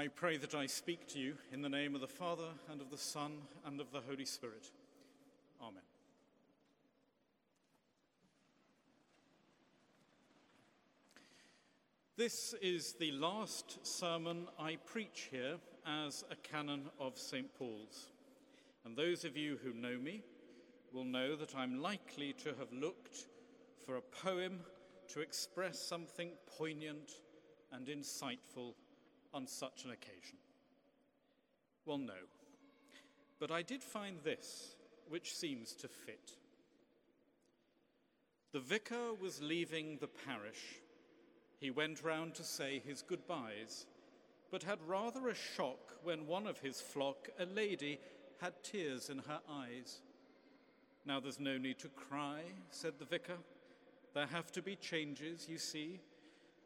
I pray that I speak to you in the name of the Father, and of the Son, and of the Holy Spirit. Amen. This is the last sermon I preach here as a canon of St. Paul's. And those of you who know me will know that I'm likely to have looked for a poem to express something poignant and insightful on such an occasion. Well, no. But I did find this, which seems to fit. The vicar was leaving the parish. He went round to say his goodbyes, but had rather a shock when one of his flock, a lady, had tears in her eyes. Now there's no need to cry, said the vicar. There have to be changes, you see,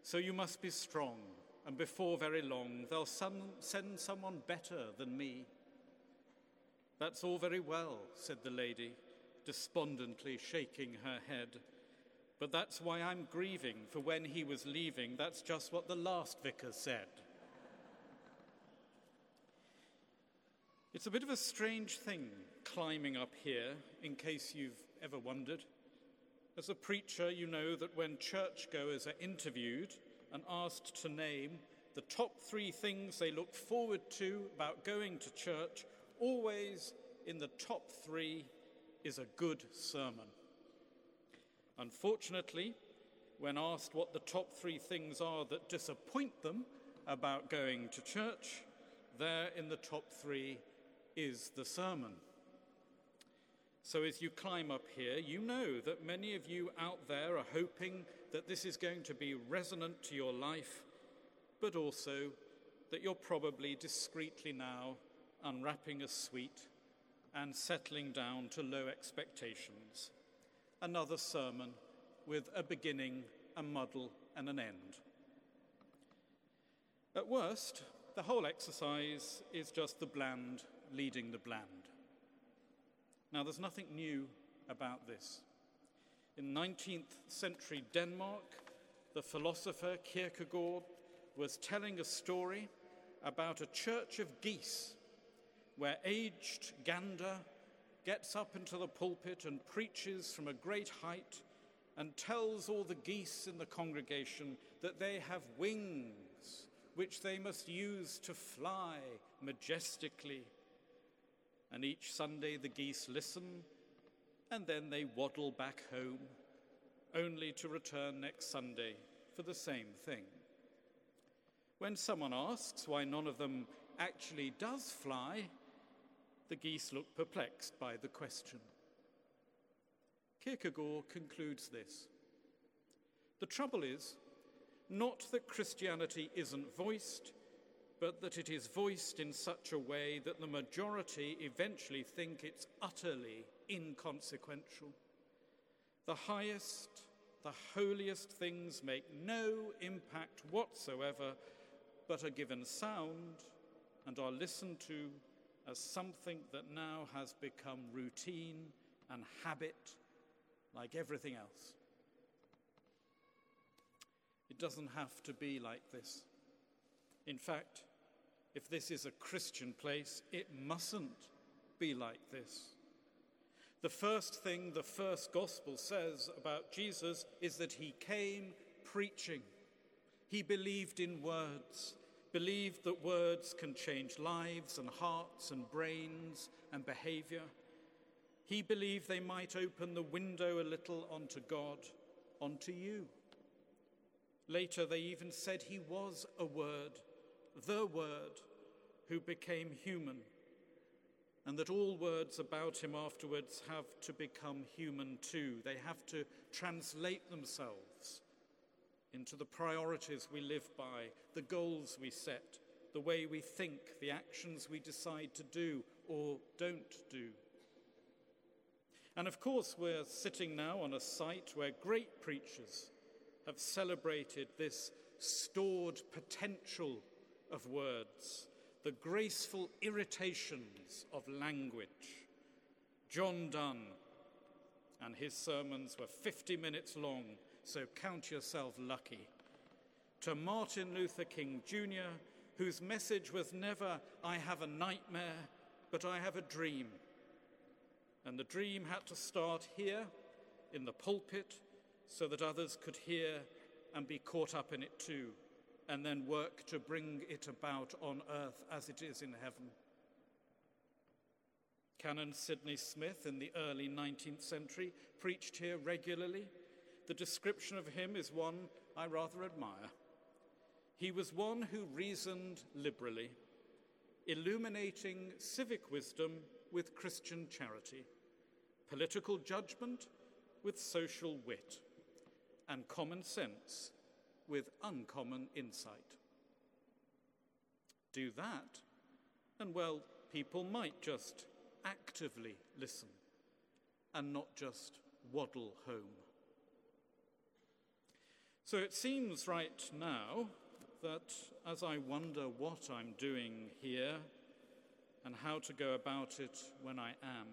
so you must be strong and before very long they'll send someone better than me. That's all very well, said the lady, despondently shaking her head. But that's why I'm grieving, for when he was leaving, that's just what the last vicar said. It's a bit of a strange thing climbing up here, in case you've ever wondered. As a preacher, you know that when churchgoers are interviewed, and asked to name the top three things they look forward to about going to church, always in the top three is a good sermon. Unfortunately, when asked what the top three things are that disappoint them about going to church, there in the top three is the sermon. So, as you climb up here, you know that many of you out there are hoping that this is going to be resonant to your life, but also that you're probably discreetly now unwrapping a sweet and settling down to low expectations. Another sermon with a beginning, a muddle, and an end. At worst, the whole exercise is just the bland leading the bland. Now, there's nothing new about this. In 19th century Denmark, the philosopher Kierkegaard was telling a story about a church of geese where aged Gander gets up into the pulpit and preaches from a great height and tells all the geese in the congregation that they have wings which they must use to fly majestically and each Sunday the geese listen and then they waddle back home, only to return next Sunday for the same thing. When someone asks why none of them actually does fly, the geese look perplexed by the question. Kierkegaard concludes this The trouble is not that Christianity isn't voiced but that it is voiced in such a way that the majority eventually think it's utterly inconsequential. The highest, the holiest things make no impact whatsoever, but are given sound and are listened to as something that now has become routine and habit, like everything else. It doesn't have to be like this. In fact, if this is a Christian place, it mustn't be like this. The first thing the first gospel says about Jesus is that he came preaching. He believed in words, believed that words can change lives and hearts and brains and behavior. He believed they might open the window a little onto God, onto you. Later, they even said he was a word the Word who became human, and that all words about him afterwards have to become human too. They have to translate themselves into the priorities we live by, the goals we set, the way we think, the actions we decide to do or don't do. And of course, we're sitting now on a site where great preachers have celebrated this stored potential of words, the graceful irritations of language. John Donne and his sermons were 50 minutes long, so count yourself lucky. To Martin Luther King Jr., whose message was never, I have a nightmare, but I have a dream. And the dream had to start here in the pulpit so that others could hear and be caught up in it too, and then work to bring it about on earth as it is in heaven. Canon Sydney Smith in the early 19th century preached here regularly. The description of him is one I rather admire. He was one who reasoned liberally, illuminating civic wisdom with Christian charity, political judgment with social wit, and common sense with uncommon insight. Do that, and well, people might just actively listen and not just waddle home. So it seems right now that as I wonder what I'm doing here and how to go about it when I am,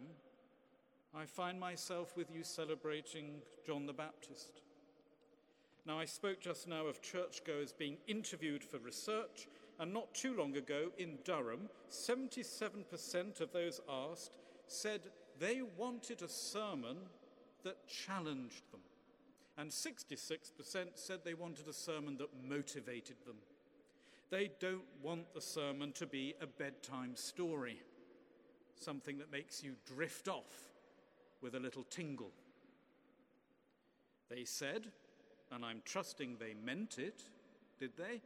I find myself with you celebrating John the Baptist. Now, I spoke just now of churchgoers being interviewed for research, and not too long ago in Durham, 77% of those asked said they wanted a sermon that challenged them. And 66% said they wanted a sermon that motivated them. They don't want the sermon to be a bedtime story, something that makes you drift off with a little tingle. They said, and I'm trusting they meant it, did they?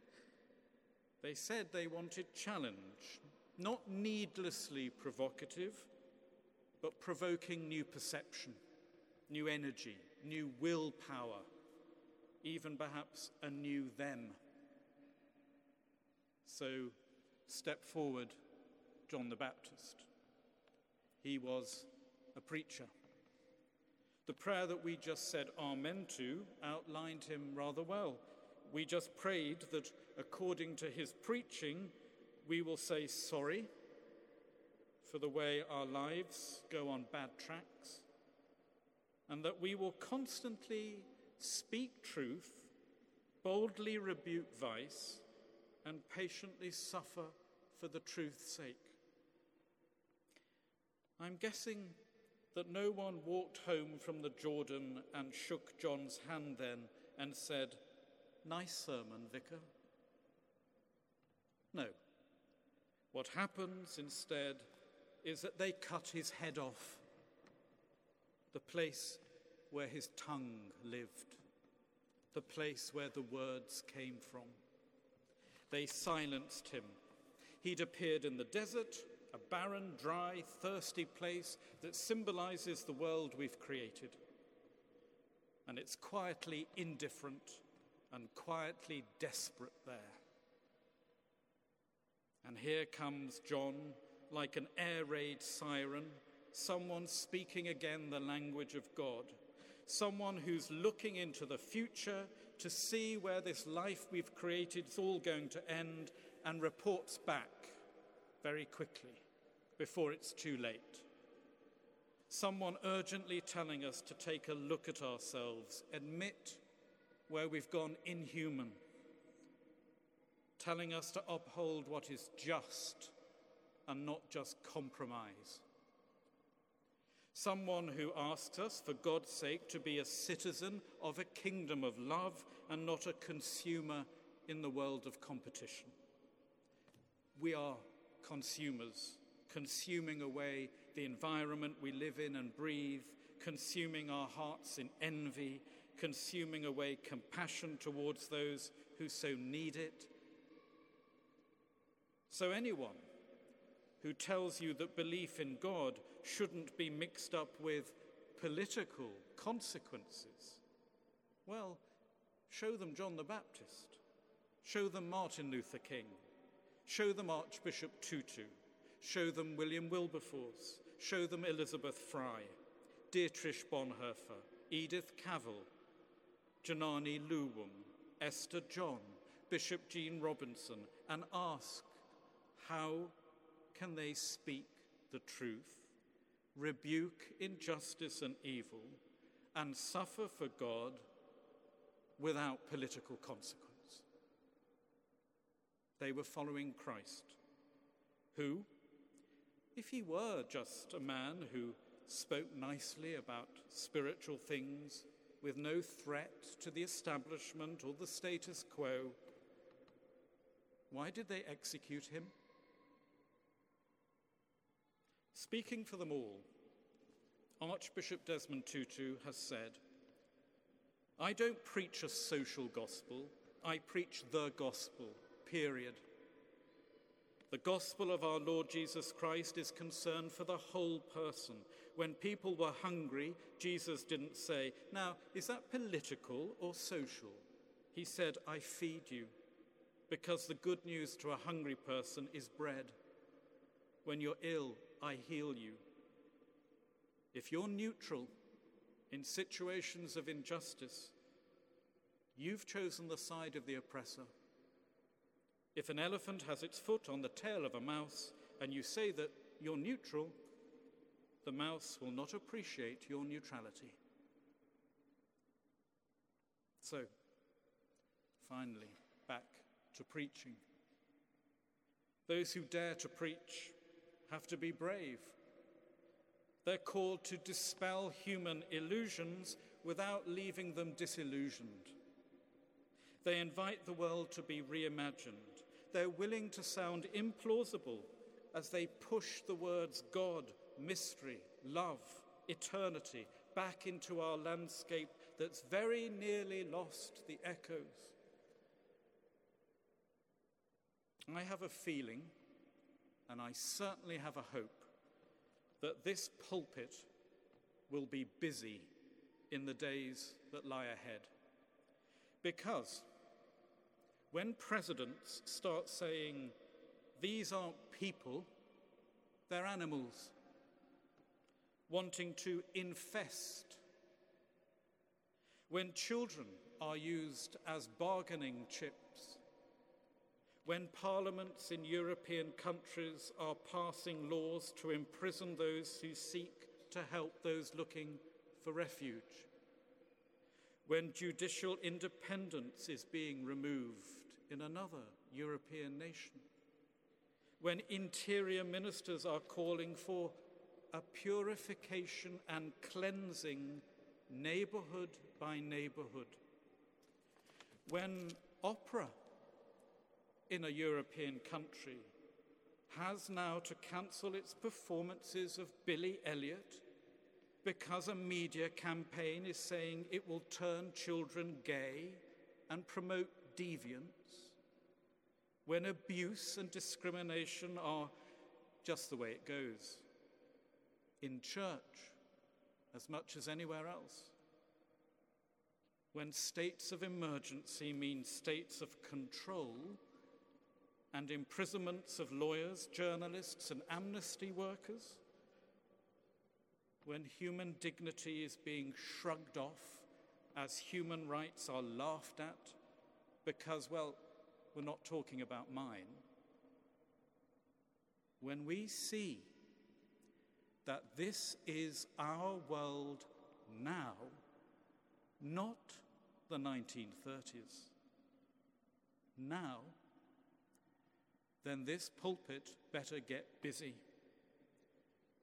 They said they wanted challenge, not needlessly provocative, but provoking new perception, new energy, new willpower, even perhaps a new them. So step forward, John the Baptist. He was a preacher. The prayer that we just said Amen to outlined him rather well. We just prayed that according to his preaching, we will say sorry for the way our lives go on bad tracks, and that we will constantly speak truth, boldly rebuke vice, and patiently suffer for the truth's sake. I'm guessing that no one walked home from the Jordan and shook John's hand then and said, Nice sermon, Vicar. No. What happens instead is that they cut his head off, the place where his tongue lived, the place where the words came from. They silenced him. He'd appeared in the desert, a barren, dry, thirsty place that symbolizes the world we've created. And it's quietly indifferent and quietly desperate there. And here comes John like an air raid siren, someone speaking again the language of God, someone who's looking into the future to see where this life we've created is all going to end and reports back very quickly before it's too late. Someone urgently telling us to take a look at ourselves, admit where we've gone inhuman, telling us to uphold what is just and not just compromise. Someone who asks us, for God's sake, to be a citizen of a kingdom of love and not a consumer in the world of competition. We are consumers, consuming away the environment we live in and breathe, consuming our hearts in envy, consuming away compassion towards those who so need it. So, anyone who tells you that belief in God shouldn't be mixed up with political consequences, well, show them John the Baptist, show them Martin Luther King, show them Archbishop Tutu, show them William Wilberforce, show them Elizabeth Fry, Dietrich Bonhoeffer, Edith Cavell, Janani Luwum, Esther John, Bishop Gene Robinson, and ask how can they speak the truth, rebuke injustice and evil, and suffer for God without political consequence? They were following Christ, who, if he were just a man who spoke nicely about spiritual things with no threat to the establishment or the status quo, why did they execute him? Speaking for them all, Archbishop Desmond Tutu has said, I don't preach a social gospel, I preach the gospel, period. The gospel of our Lord Jesus Christ is concerned for the whole person. When people were hungry, Jesus didn't say, Now, is that political or social? He said, I feed you, because the good news to a hungry person is bread. When you're ill, I heal you. If you're neutral in situations of injustice, you've chosen the side of the oppressor. If an elephant has its foot on the tail of a mouse and you say that you're neutral, the mouse will not appreciate your neutrality. So, finally, back to preaching. Those who dare to preach have to be brave. They're called to dispel human illusions without leaving them disillusioned. They invite the world to be reimagined. They're willing to sound implausible as they push the words God, mystery, love, eternity back into our landscape that's very nearly lost the echoes. I have a feeling, and I certainly have a hope, that this pulpit will be busy in the days that lie ahead. Because when presidents start saying, these aren't people, they're animals, wanting to infest, when children are used as bargaining chips, when parliaments in European countries are passing laws to imprison those who seek to help those looking for refuge, when judicial independence is being removed in another European nation, when interior ministers are calling for a purification and cleansing neighborhood by neighborhood, when opera in a European country has now to cancel its performances of Billy Elliot because a media campaign is saying it will turn children gay and promote deviance, when abuse and discrimination are just the way it goes, in church as much as anywhere else, when states of emergency mean states of control and imprisonments of lawyers, journalists, and amnesty workers, when human dignity is being shrugged off as human rights are laughed at because, well, we're not talking about mine. When we see that this is our world now, not the 1930s, now, then this pulpit better get busy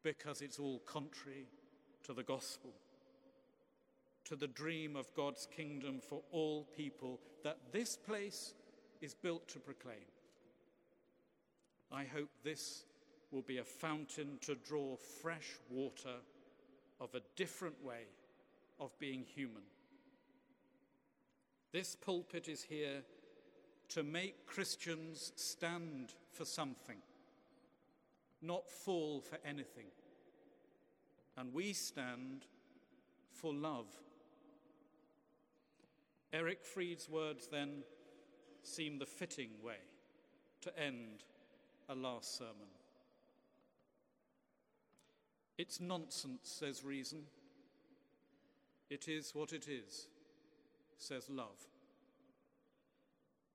because it's all contrary to the gospel to the dream of God's kingdom for all people that this place is built to proclaim. I hope this will be a fountain to draw fresh water of a different way of being human. This pulpit is here to make Christians stand for something, not fall for anything. And we stand for love. Erich Fried's words then seem the fitting way to end a last sermon. It's nonsense, says reason. It is what it is, says love.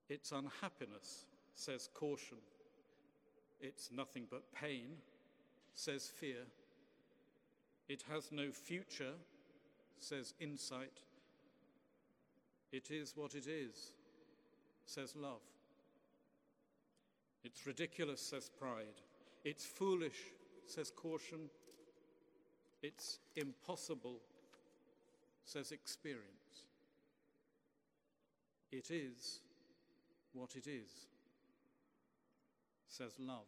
It's unhappiness, says caution. It's nothing but pain, says fear. It has no future, says insight. It is what it is, says love. It's ridiculous, says pride. It's foolish, says caution. It's impossible, says experience. It is what it is, says love.